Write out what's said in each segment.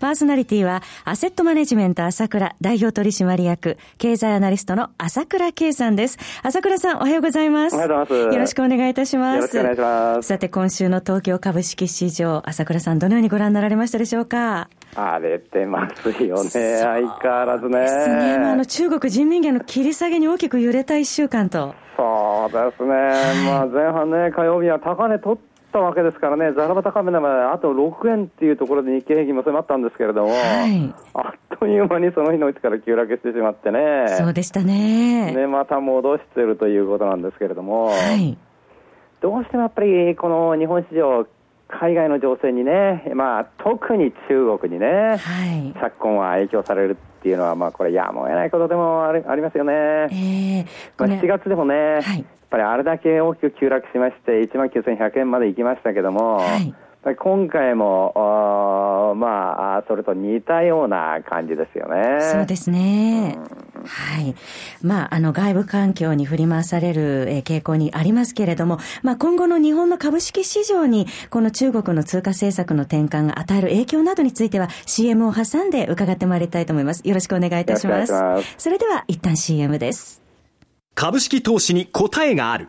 パーソナリティは、アセットマネジメント朝倉代表取締役、経済アナリストの朝倉慶さんです。朝倉さん、おはようございます。おはようございます。よろしくお願いいたします。よろしくお願いします。さて、今週の東京株式市場、朝倉さん、どのようにご覧になられましたでしょうか？荒れてますよね、相変わらずね。ですね。まあ、あの、中国人民元の切り下げに大きく揺れた一週間と。そうですね。まあ、前半ね、火曜日は高値取ったわけですからね、ざらば高めであと6円っていうところで日経平均も迫ったんですけれども、はい、あっという間にその日のうちから急落してしまってね、そうでしたね。で、また戻してるということなんですけれども、はい、どうしてもやっぱりこの日本市場、海外の情勢にね、まあ、特に中国にね、はい、昨今は影響されるっていうのは、まあ、これ、やむを得ないことでもありありますよね。えーまあ、7月でもね、はいぱりあれだけ大きく急落しまして、1万9100円まで行きましたけども、はい、今回も、まあ、それと似たような感じですよね。そうですね。うん、はい。まあ、あの、外部環境に振り回される、えー、傾向にありますけれども、まあ、今後の日本の株式市場に、この中国の通貨政策の転換が与える影響などについては、CM を挟んで伺ってまいりたいと思います。よろしくお願いいたします。ますそれでは、一旦 CM です。株式投資に答えがある。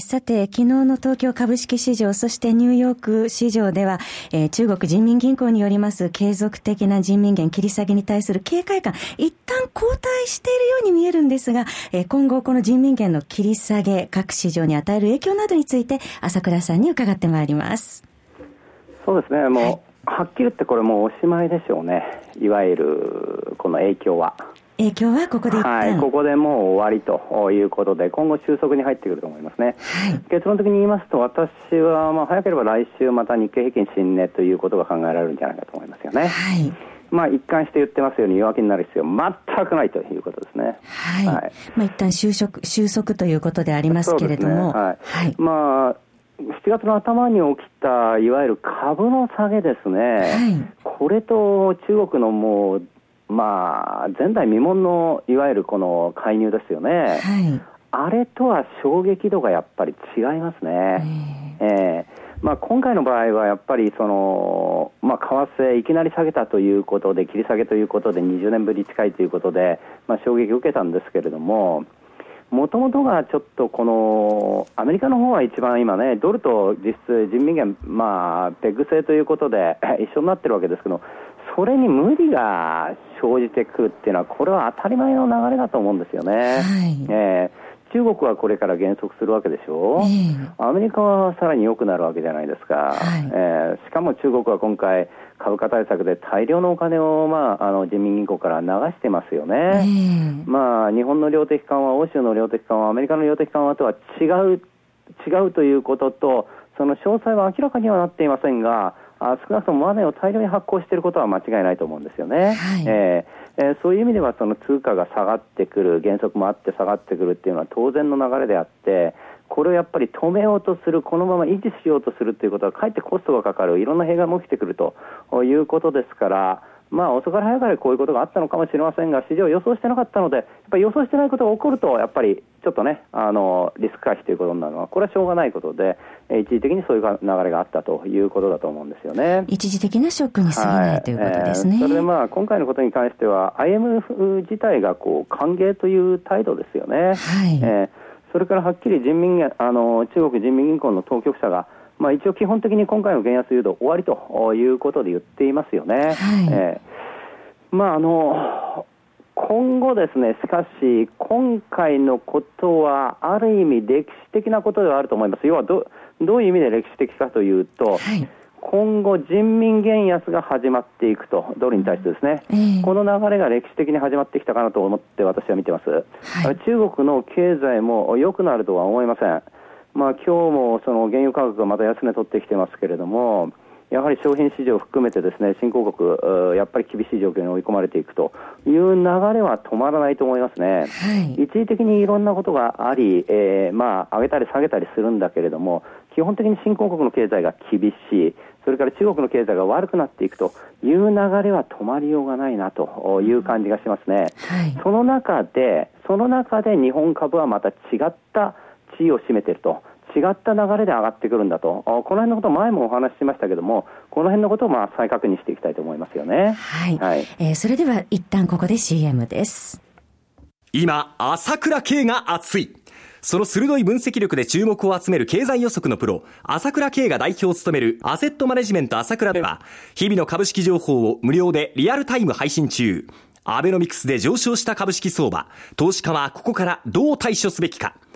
さて、昨日の東京株式市場、そしてニューヨーク市場では、えー、中国人民銀行によります継続的な人民元切り下げに対する警戒感、一旦後退しているように見えるんですが、えー、今後この人民元の切り下げ、各市場に与える影響などについて、朝倉さんに伺ってまいります。そうですね、もう、はい、はっきり言ってこれもうおしまいでしょうね。いわゆる、この影響は。影響はここではい、ここでもう終わりということで、今後収束に入ってくると思いますね。はい、結論的に言いますと、私はまあ早ければ来週また日経平均新値ということが考えられるんじゃないかと思いますよね。はい。まあ一貫して言ってますように弱気になる必要全くないということですね。はい。はい、まあ一旦収束、収束ということでありますけれども。ね、はい。はい、まあ、7月の頭に起きたいわゆる株の下げですね、はい、これと中国のもうまあ、前代未聞のいわゆるこの介入ですよね、はい、あれとは衝撃度がやっぱり違いますね。えー、えーまあ、今回の場合はやっぱりその、まあ、為替いきなり下げたということで切り下げということで20年ぶり近いということで、まあ、衝撃を受けたんですけれどももともとがちょっとこのアメリカの方は一番今ねドルと実質人民元、まあ、ペグ制ということで 一緒になってるわけですけどそれに無理が生じてくるっていうのは、これは当たり前の流れだと思うんですよね。はい、えー中国はこれから減速するわけでしょ。う、え。ー、アメリカはさらに良くなるわけじゃないですか、はい、えー、しかも中国は今回、株価対策で大量のお金を、まあ、あの人民銀行から流してますよね、えー、まあ、日本の量的緩和、欧州の量的緩和、アメリカの量的緩和とは違う違うということと、その詳細は明らかにはなっていませんが、あ少なくともマネーを大量に発行していることは間違いないと思うんですよね。はい、えー、えー、そういう意味ではその通貨が下がってくる原則もあって下がってくるっていうのは当然の流れであってこれをやっぱり止めようとするこのまま維持しようとするということはかえってコストがかかるいろんな弊害も起きてくるということですから。まあ、遅かれ早かれこういうことがあったのかもしれませんが、市場予想してなかったので、やっぱり予想してないことが起こると、やっぱりちょっとね、あのリスク回避ということになるのは、これはしょうがないことで、一時的にそういう流れがあったということだと思うんですよね。一時的なショックに過ぎない、はい、ということですね。えー、それでまあ、今回のことに関しては、IMF 自体がこう歓迎という態度ですよね。はい、えーそそれからはっきり人民あの中国人民銀行の当局者が、まあ、一応基本的に今回の減安誘導終わりということで言っていますよね。はい、えー、まああの今後ですね、しかし、今回のことは、ある意味歴史的なことではあると思います。要はど、どういう意味で歴史的かというと、はい、今後、人民元安が始まっていくと、ドルに対してですね、えー、この流れが歴史的に始まってきたかなと思って私は見てます。はい、中国の経済も良くなるとは思いません。まあ、今日もその原油価格がまた安値取ってきてますけれども、やはり商品市場を含めてですね新興国、やっぱり厳しい状況に追い込まれていくという流れは止まらないと思いますね、はい、一時的にいろんなことがあり、えー、まあ、上げたり下げたりするんだけれども、基本的に新興国の経済が厳しい、それから中国の経済が悪くなっていくという流れは止まりようがないなという感じがしますね。はい、その中で、その中で日本株はまた違った地位を占めていると。違った流れで上がってくるんだと、この辺のこと前もお話ししましたけども、この辺のことをまあ再確認していきたいと思いますよね。はい。はい、えー、それでは一旦ここで CM です。今、朝倉慶が熱い。その鋭い分析力で注目を集める経済予測のプロ、朝倉慶が代表を務めるアセットマネジメント朝倉では、日々の株式情報を無料でリアルタイム配信中。アベノミクスで上昇した株式相場、投資家はここからどう対処すべきか。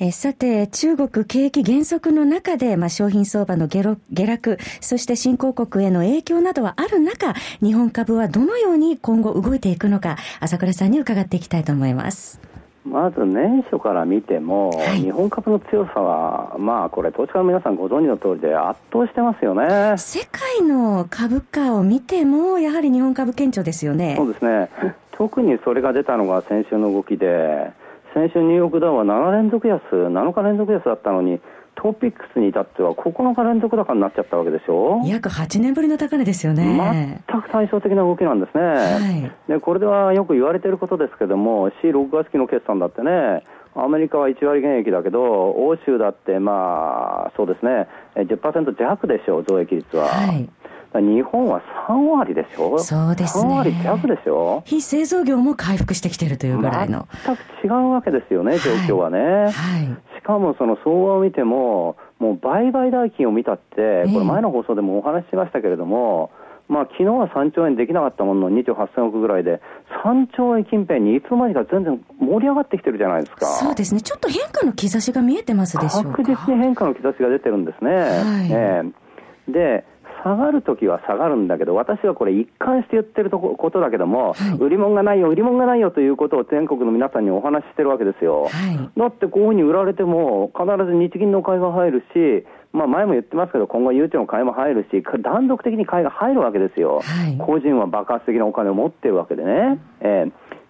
えさて、中国景気減速の中で、まあ、商品相場の下落、そして新興国への影響などはある中、日本株はどのように今後動いていくのか、朝倉さんに伺っていきたいと思います。まず年初から見ても、はい、日本株の強さは、まあこれ、投資家の皆さんご存知の通りで圧倒してますよね世界の株価を見ても、やはり日本株顕著ですよね。そうですね特にそれが出たのが先週の動きで、先週ニューヨークダウは7連続安、7日連続安だったのに、トピックスに至っては9日連続高になっちゃったわけでしょ？約8年ぶりの高値ですよね。全く対照的な動きなんですね。はい、でこれではよく言われていることですけども、C6 月期の決算だってね、アメリカは1割減益だけど、欧州だって、まあ、そうですね、10%弱でしょう、増益率は。はい日本は3割でしょ？そうですね。3割弱でしょ？非製造業も回復してきてるというぐらいの。全く違うわけですよね、状況はね。はい。はい、しかもその相場を見ても、もう売買代金を見たって、これ前の放送でもお話ししましたけれども、えー、まあ昨日は3兆円できなかったものの2兆8000億ぐらいで、3兆円近辺にいつの間にか全然盛り上がってきてるじゃないですか。そうですね。ちょっと変化の兆しが見えてますでしょうか？確実に変化の兆しが出てるんですね。はい、えー、で、下がるときは下がるんだけど、私はこれ、一貫して言ってることだけども、はい、売り物がないよ、売り物がないよということを全国の皆さんにお話ししてるわけですよ。はい、だってこういうふうに売られても、必ず日銀の買いが入るし、まあ、前も言ってますけど、今後、ゆうちょの買いも入るし、断続的に買いが入るわけですよ、はい、個人は爆発的なお金を持ってるわけでね。え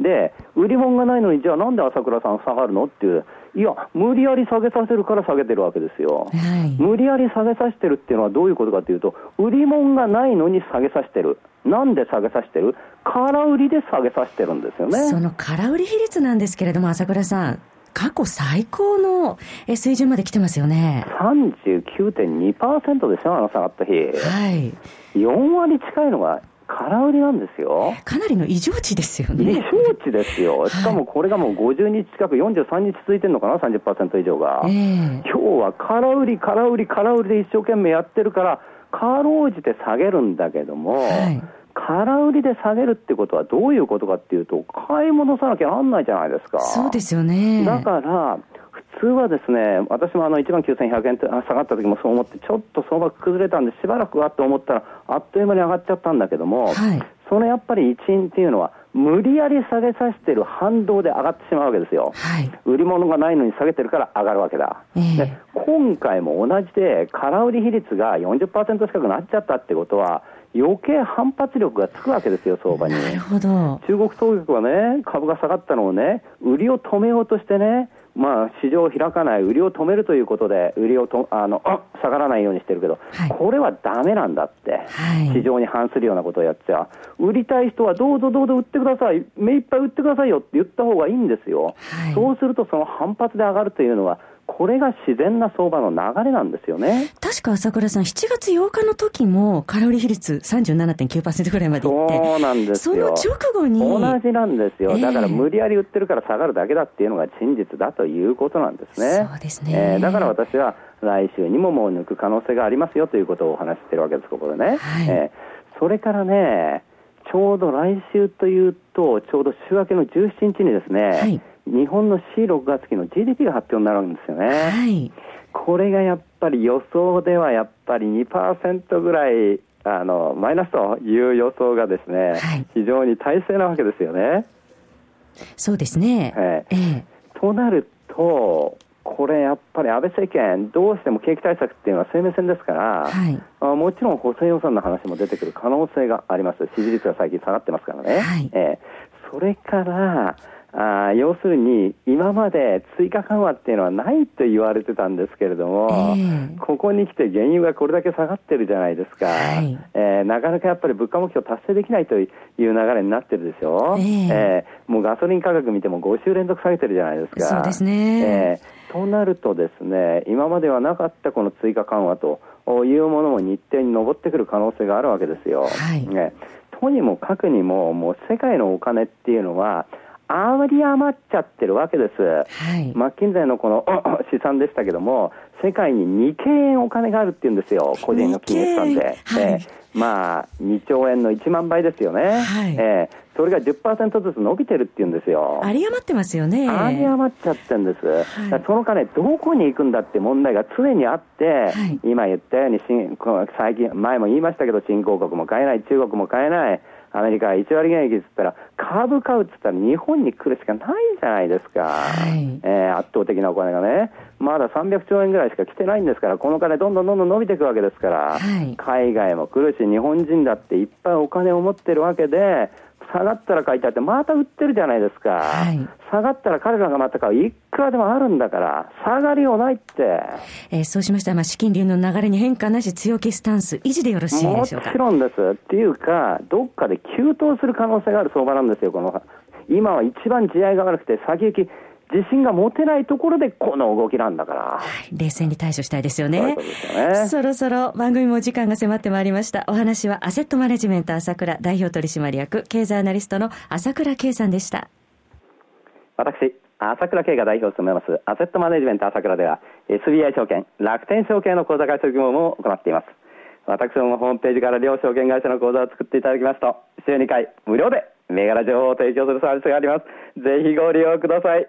ー、で、売り物がないのに、じゃあなんで朝倉さん下がるのっていう。いや、無理やり下げさせるから下げてるわけですよ、はい、無理やり下げさせてるっていうのはどういうことかというと、売り物がないのに下げさせてる、なんで下げさせてる、空売りで下げさせてるんですよねその空売り比率なんですけれども、朝倉さん、過去最高の水準まで来てますよね。39.2%でしょ、あの下がった日。はい。4割近いのが空売りなんですよ。かなりの異常値ですよね。異常値ですよ。しかもこれがもう50日近く、43日続いてるのかな、30%以上が。えー、今日は空売り、空売り、空売りで一生懸命やってるから、かろうじて下げるんだけども、はい空売りで下げるってことはどういうことかっていうと、買い戻さなきゃなんないじゃないですか。そうですよね。だから、普通はですね、私もあの1万9100円下がった時もそう思って、ちょっと相場崩れたんで、しばらくはと思ったら、あっという間に上がっちゃったんだけども、はい、そのやっぱり一因っていうのは、無理やり下げさせてる反動で上がってしまうわけですよ、はい、売り物がないのに下げてるから上がるわけだ、えー、で今回も同じで、空売り比率が40%近くなっちゃったってことは、余計反発力がつくわけですよ、相場に。なるほど。中国当局はね、株が下がったのをね、売りを止めようとしてね、まあ、市場を開かない、売りを止めるということで、売りをとあの下がらないようにしてるけど、はい、これはだめなんだって、はい、市場に反するようなことをやっては、売りたい人はどうぞどうぞ売ってください、目いっぱい売ってくださいよって言った方がいいんですよ、はい、そうするとその反発で上がるというのは、これが自然な相場の流れなんですよね。確か朝倉さん、7月8日の時も、カロリー比率37.9%ぐらいまでいって、そうなんですよ。その直後に。同じなんですよ。だから無理やり売ってるから下がるだけだっていうのが真実だということなんですね。そうですね。えー、だから私は、来週にももう抜く可能性がありますよということをお話してるわけです、ここでね。はい、えー、それからね、ちょうど来週というと、ちょうど週明けの17日にですね、はい日本の C6 月期の GDP が発表になるんですよね。はい、これがやっぱり予想ではやっぱり2%ぐらいあのマイナスという予想がですね、はい、非常に大勢なわけですよね。そうですね。ええとなると、これやっぱり安倍政権、どうしても景気対策っていうのは生命線ですから、はい、あもちろん補正予算の話も出てくる可能性があります、支持率が最近下がってますからね。はい、えー、それからあ要するに、今まで追加緩和っていうのはないと言われてたんですけれども、えー、ここに来て原油がこれだけ下がってるじゃないですか、はい、えー、なかなかやっぱり物価目標達成できないという流れになってるでしょ、えー、えー、もうガソリン価格見ても5週連続下げてるじゃないですか。そうですね、えー、となるとですね、今まではなかったこの追加緩和というものも日程に上ってくる可能性があるわけですよ。はい、ねとにもかくにも、もう世界のお金っていうのは、あまり余っちゃってるわけです。はい、マッキンゼーのこの試算でしたけども、世界に2兆円お金があるっていうんですよ、個人の金融資産で。はい、まあ、2兆円の1万倍ですよね。はい、えー、それが10%ずつ伸びてるっていうんですよ。有り余ってますよね。有り余っちゃってるんです。はい、その金、どこに行くんだって問題が常にあって、はい、今言ったように、最近、前も言いましたけど、新興国も買えない、中国も買えない、アメリカ1割減益っつったら、株買うっつったら日本に来るしかないじゃないですか。はい、えー、圧倒的なお金がね。まだ300兆円ぐらいしか来てないんですから、この金どんどんどんどん伸びていくわけですから、はい、海外も来るし、日本人だっていっぱいお金を持ってるわけで、下がったら買いたいって、また売ってるじゃないですか、はい、下がったら彼らがまた買う、いくらでもあるんだから、下がりようないって。えー、そうしましたら、まあ、資金流の流れに変化なし、強気スタンス、維持でよろしいでしょうか？もちろんです。っていうか、どっかで急騰する可能性がある相場なんですよ、この今は一番地合が悪くて、先行き、自信が持てないところでこの動きなんだから。はい、冷静に対処したいですよね。そうですよね。そろそろ番組も時間が迫ってまいりました。お話はアセットマネジメント朝倉代表取締役経済アナリストの朝倉圭さんでした。私、朝倉圭が代表を務めますアセットマネジメント朝倉では SBI 証券、楽天証券の口座開設業務を行っています。私どもホームページから両証券会社の口座を作っていただきますと、週2回無料で銘柄情報を提供するサービスがあります。ぜひご利用ください。